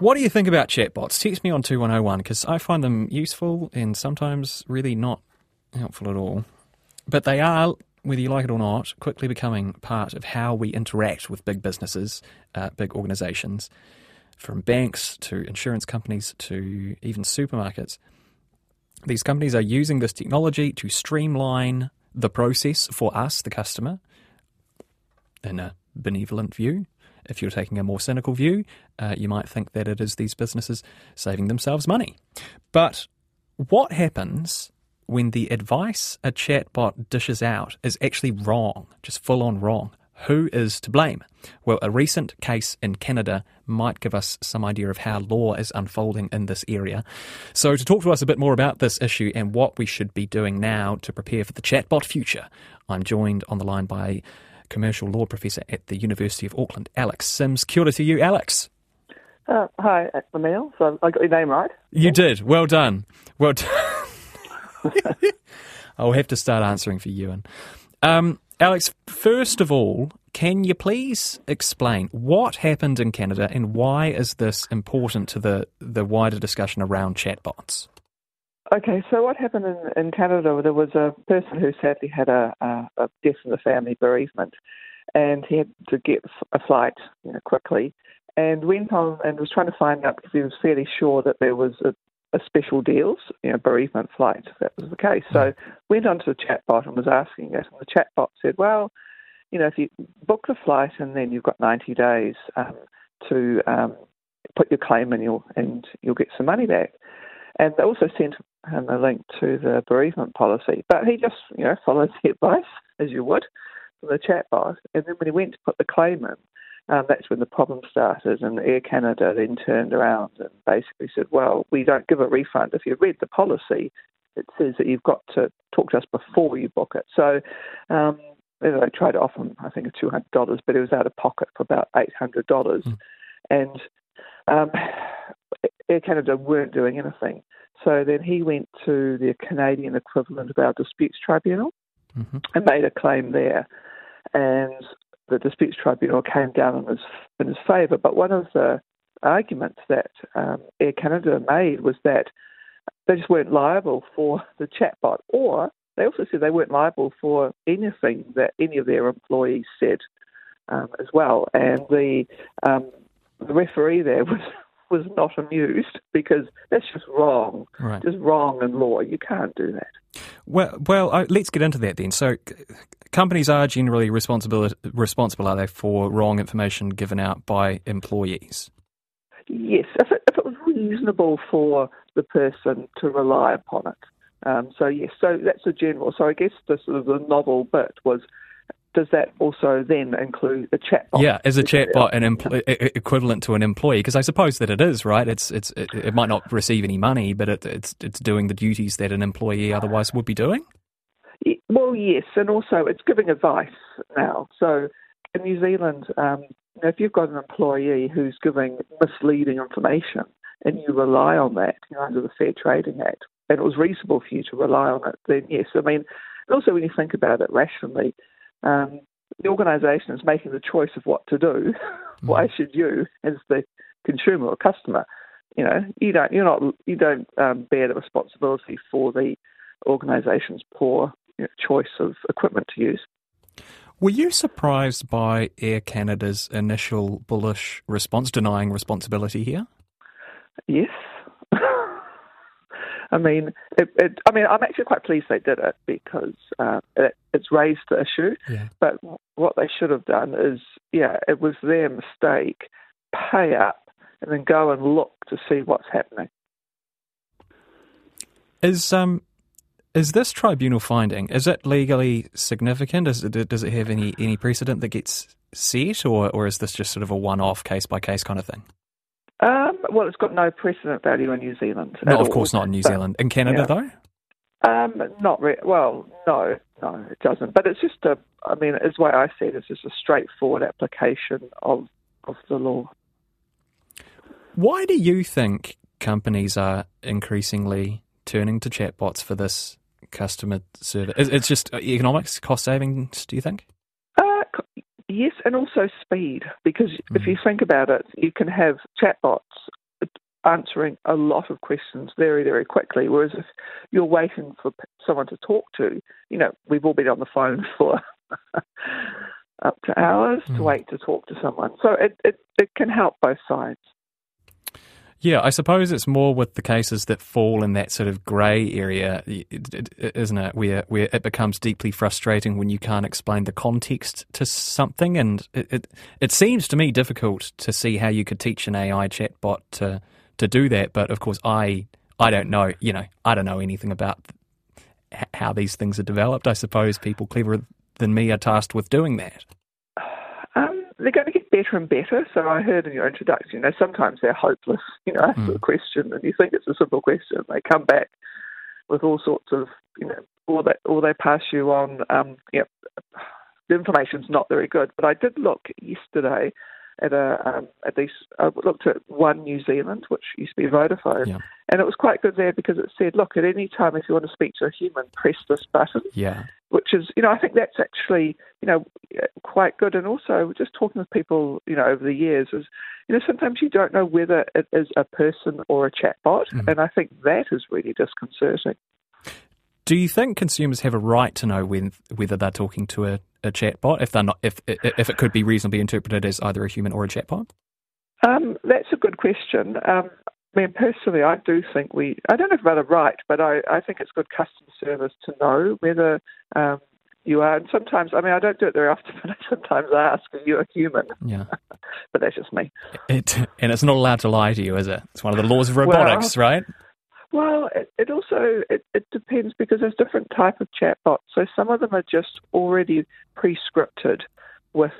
What do you think about chatbots? Text me on 2101 because I find them useful and sometimes really not helpful at all. But they are, whether you like it or not, quickly becoming part of how we interact with big businesses, uh, big organizations, from banks to insurance companies to even supermarkets. These companies are using this technology to streamline the process for us, the customer, in a benevolent view. If you're taking a more cynical view, uh, you might think that it is these businesses saving themselves money. But what happens when the advice a chatbot dishes out is actually wrong, just full on wrong. Who is to blame? Well, a recent case in Canada might give us some idea of how law is unfolding in this area. So, to talk to us a bit more about this issue and what we should be doing now to prepare for the chatbot future, I'm joined on the line by commercial law professor at the University of Auckland, Alex Sims. Kia ora to you, Alex. Uh, hi, Emile. So I got your name right. You did. Well done. Well done. I'll have to start answering for Ewan. Um, Alex, first of all, can you please explain what happened in Canada and why is this important to the, the wider discussion around chatbots? Okay, so what happened in, in Canada? There was a person who sadly had a, a, a death in the family bereavement, and he had to get a flight you know, quickly, and went on and was trying to find out because he was fairly sure that there was a, a special deals, you know, bereavement flight. if that was the case. So went onto the chatbot and was asking it, and the chatbot said, well, you know, if you book the flight and then you've got 90 days um, to um, put your claim in, you'll, and you'll get some money back. And they also sent him a link to the bereavement policy, but he just, you know, followed the advice as you would from the chatbot. And then when he went to put the claim in, um, that's when the problem started, and Air Canada then turned around and basically said, "Well, we don't give a refund. If you read the policy, it says that you've got to talk to us before you book it." So um, they tried to offer him, I think, two hundred dollars, but he was out of pocket for about eight hundred dollars, mm. and um, Air Canada weren't doing anything. So then he went to the Canadian equivalent of our disputes tribunal mm-hmm. and made a claim there. And the disputes tribunal came down in his in his favour. But one of the arguments that um, Air Canada made was that they just weren't liable for the chatbot, or they also said they weren't liable for anything that any of their employees said um, as well. And the um, the referee there was was not amused because that's just wrong, right. just wrong in law. You can't do that. Well, well, uh, let's get into that then. So, companies are generally responsible, responsible, are they, for wrong information given out by employees? Yes, if it, if it was reasonable for the person to rely upon it. Um, so yes, so that's a general. So I guess the sort of the novel bit was does that also then include a chatbot? Yeah, is a chatbot an empl- equivalent to an employee? Because I suppose that it is, right? It's it's it, it might not receive any money, but it, it's it's doing the duties that an employee otherwise would be doing. Well, yes, and also it's giving advice now. So in New Zealand, um, you know, if you've got an employee who's giving misleading information and you rely on that you know, under the Fair Trading Act, and it was reasonable for you to rely on it, then yes. I mean, and also when you think about it rationally, um, the organisation is making the choice of what to do. Why mm. should you, as the consumer or customer, you know, you don't, you're not, you don't um, bear the responsibility for the organisation's poor you know, choice of equipment to use. Were you surprised by Air Canada's initial bullish response, denying responsibility here? Yes. I mean, it, it, I mean, I'm actually quite pleased they did it because uh, it, it's raised the issue. Yeah. But what they should have done is, yeah, it was their mistake. Pay up and then go and look to see what's happening. Is um is this tribunal finding is it legally significant? Is it, does it have any any precedent that gets set, or or is this just sort of a one off case by case kind of thing? Um, well, it's got no precedent value in New Zealand. No, of all. course not in New But- Zealand. In Canada, yeah. though. Um, not re- well, no, no, it doesn't. But it's just a, I mean, it's the way I see it. It's just a straightforward application of of the law. Why do you think companies are increasingly turning to chatbots for this customer service? It's just economics, cost savings. Do you think? Yes, and also speed, because if you mm. think about it, you can have chatbots answering a lot of questions very, very quickly. Whereas if you're waiting for someone to talk to, you know, we've all been on the phone for up to hours to mm. wait to talk to someone. So it, it, it can help both sides. Yeah, I suppose it's more with the cases that fall in that sort of grey area, isn't it? Where where it becomes deeply frustrating when you can't explain the context to something, and it it, it seems to me difficult to see how you could teach an AI chatbot to to do that. But of course, I I don't know. You know, I don't know anything about how these things are developed. I suppose people cleverer than me are tasked with doing that. Um, they're going to better and better. So I heard in your introduction, you know, sometimes they're hopeless. You know, ask a question and you think it's a simple question. They come back with all sorts of, you know, or they or they pass you on. Um, you know, the information's not very good. But I did look yesterday at a um, at these. I looked at One New Zealand, which used to be Vodafone, Yeah. and it was quite good there because it said, look, at any time if you want to speak to a human, press this button Yeah. which is, you know, I think that's actually, you know, quite good. And also, just talking with people, you know, over the years is, you know, sometimes you don't know whether it is a person or a chatbot, and I think that is really disconcerting. Do you think consumers have a right to know when, whether they're talking to a, a chatbot if they're not if if it could be reasonably interpreted as either a human or a chatbot? Um, that's a good question. Um, I mean, personally, I do think we, I don't know about a right, but I, I think it's good customer service to know whether um, you are. And sometimes, I mean, I don't do it very often, but I sometimes I ask, are you a human? Yeah. But that's just me. It and it's not allowed to lie to you, is it? It's one of the laws of robotics, right? Well, it, it also it, it depends because there's different type of chatbots. So some of them are just already pre-scripted with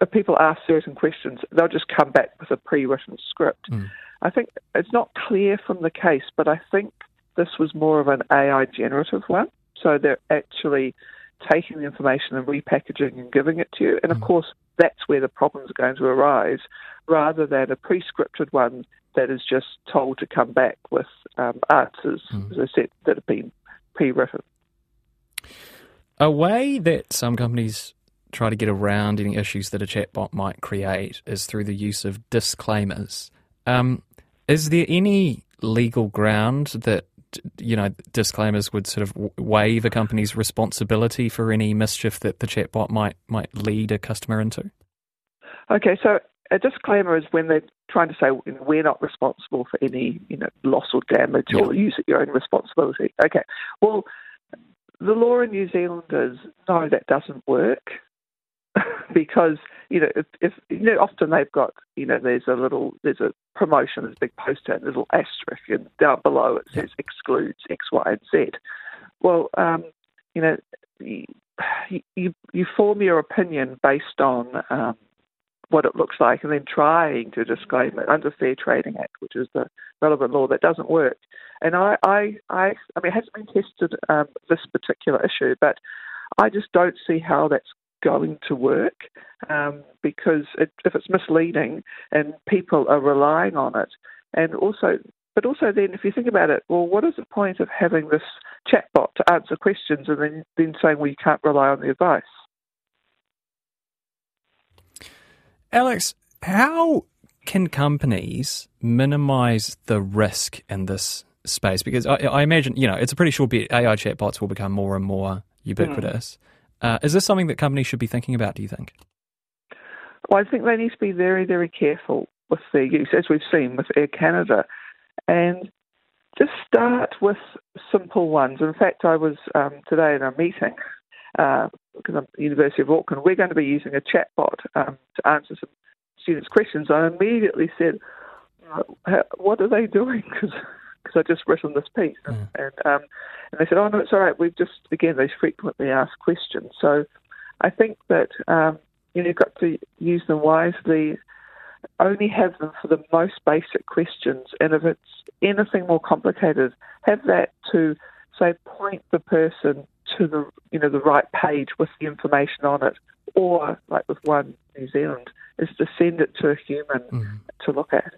if people ask certain questions, they'll just come back with a pre-written script. Hmm. I think it's not clear from the case, but I think this was more of an AI generative one. So they're actually taking the information and repackaging and giving it to you. And of hmm. course, that's where the problems are going to arise, rather than a pre-scripted one that is just told to come back with um, answers, as I said, that have been pre-written. A way that some companies try to get around any issues that a chatbot might create is through the use of disclaimers. Um, is there any legal ground that you know disclaimers would sort of waive a company's responsibility for any mischief that the chatbot might might lead a customer into? Okay, so a disclaimer is when they're trying to say you know, we're not responsible for any you know loss or damage or use at your own responsibility. Okay, well the law in New Zealand is no, that doesn't work because you know if, if you know often they've got you know there's a little there's a promotion there's a big poster and a little asterisk and down below it says excludes X Y and Z. Well, um, you know you, you you form your opinion based on um, what it looks like and then trying to disclaim it under Fair Trading Act, which is the relevant law, that doesn't work. And I, I, I, I mean, it hasn't been tested um, this particular issue, but I just don't see how that's going to work um, because it, if it's misleading and people are relying on it, and also, but also then if you think about it, well, what is the point of having this chatbot to answer questions and then, then saying, you can't rely on the advice? Alex, how can companies minimize the risk in this space? Because I, I imagine, you know, it's a pretty sure bet AI chatbots will become more and more ubiquitous. Uh, is this something that companies should be thinking about, do you think? Well, I think they need to be very, very careful with their use, as we've seen with Air Canada. And just start with simple ones. In fact, I was um, today in a meeting uh, because I'm at the University of Auckland. We're going to be using a chatbot um, to answer some students' questions. I immediately said, uh, "What are they doing?" Because because I just written this piece, Mm. and um, and they said, "Oh no, it's all right. We've just again these frequently asked questions." So I think that um, you know you've got to use them wisely. Only have them for the most basic questions, and if it's anything more complicated, have that to say point the person to the you know the right page with the information on it, or like with One New Zealand, is to send it to a human Mm. to look at.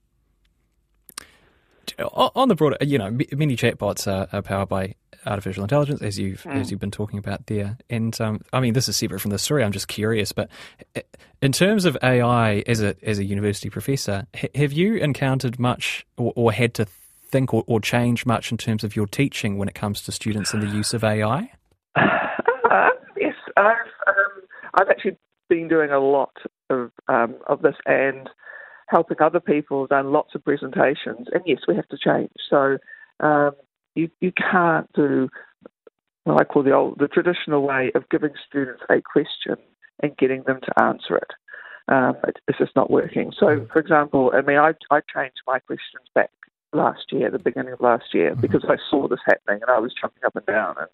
On the broader, you know, many chatbots are, are powered by artificial intelligence, as you've Mm. as you've been talking about there. And um, I mean, this is separate from the story. I'm just curious, but uh, in terms of AI, as a as a university professor, ha- have you encountered much or, or had to think or, or change much in terms of your teaching when it comes to students and the use of AI? Uh, yes, I've um, I've actually been doing a lot of um, of this and helping other people. Done lots of presentations, and yes, we have to change. So um, you you can't do what I call the old the traditional way of giving students a question and getting them to answer it. Um, it it's just not working. So, for example, I mean, I I changed my questions back last year, the beginning of last year, because I saw this happening and I was jumping up and down and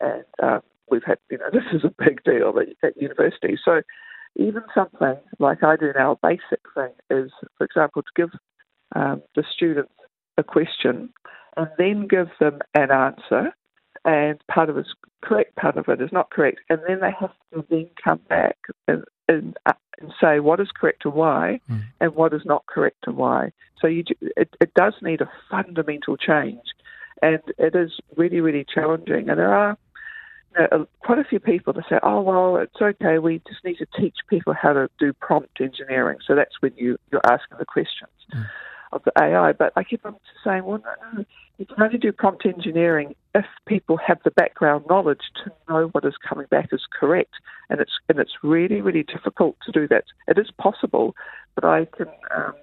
and um, we've had, you know, this is a big deal at, at university. So even something like I do now, a basic thing is, for example, to give um, the students a question and then give them an answer, and part of it is correct, part of it is not correct, and then they have to then come back and, and, uh, and say what is correct and why, Mm. and what is not correct and why. So you, it, it does need a fundamental change, and it is really, really challenging. And there are you know, quite a few people that say, "Oh well, it's okay. We just need to teach people how to do prompt engineering." So that's when you you're asking the questions of the AI. But I keep on saying, "Well, no, no. You can only do prompt engineering if people have the background knowledge to know what is coming back is correct." And it's and it's really really difficult to do that. It is possible, but I can. Um,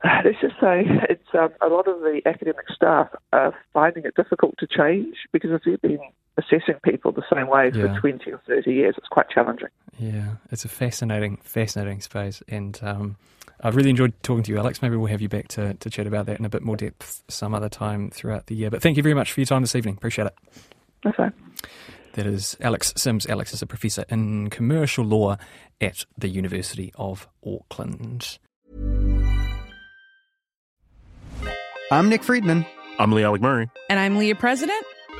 Let's just say it's um, a lot of the academic staff are finding it difficult to change because if they've been assessing people the same way Yeah. for 20 or 30 years, it's quite challenging. Yeah, it's a fascinating, fascinating space, and um, I've really enjoyed talking to you, Alex. Maybe we'll have you back to, to chat about that in a bit more depth some other time throughout the year. But thank you very much for your time this evening. Appreciate it. Okay. That is Alex Sims. Alex is a professor in commercial law at the University of Auckland. I'm Nick Friedman. I'm Lee Alec Murray. And I'm Leah President,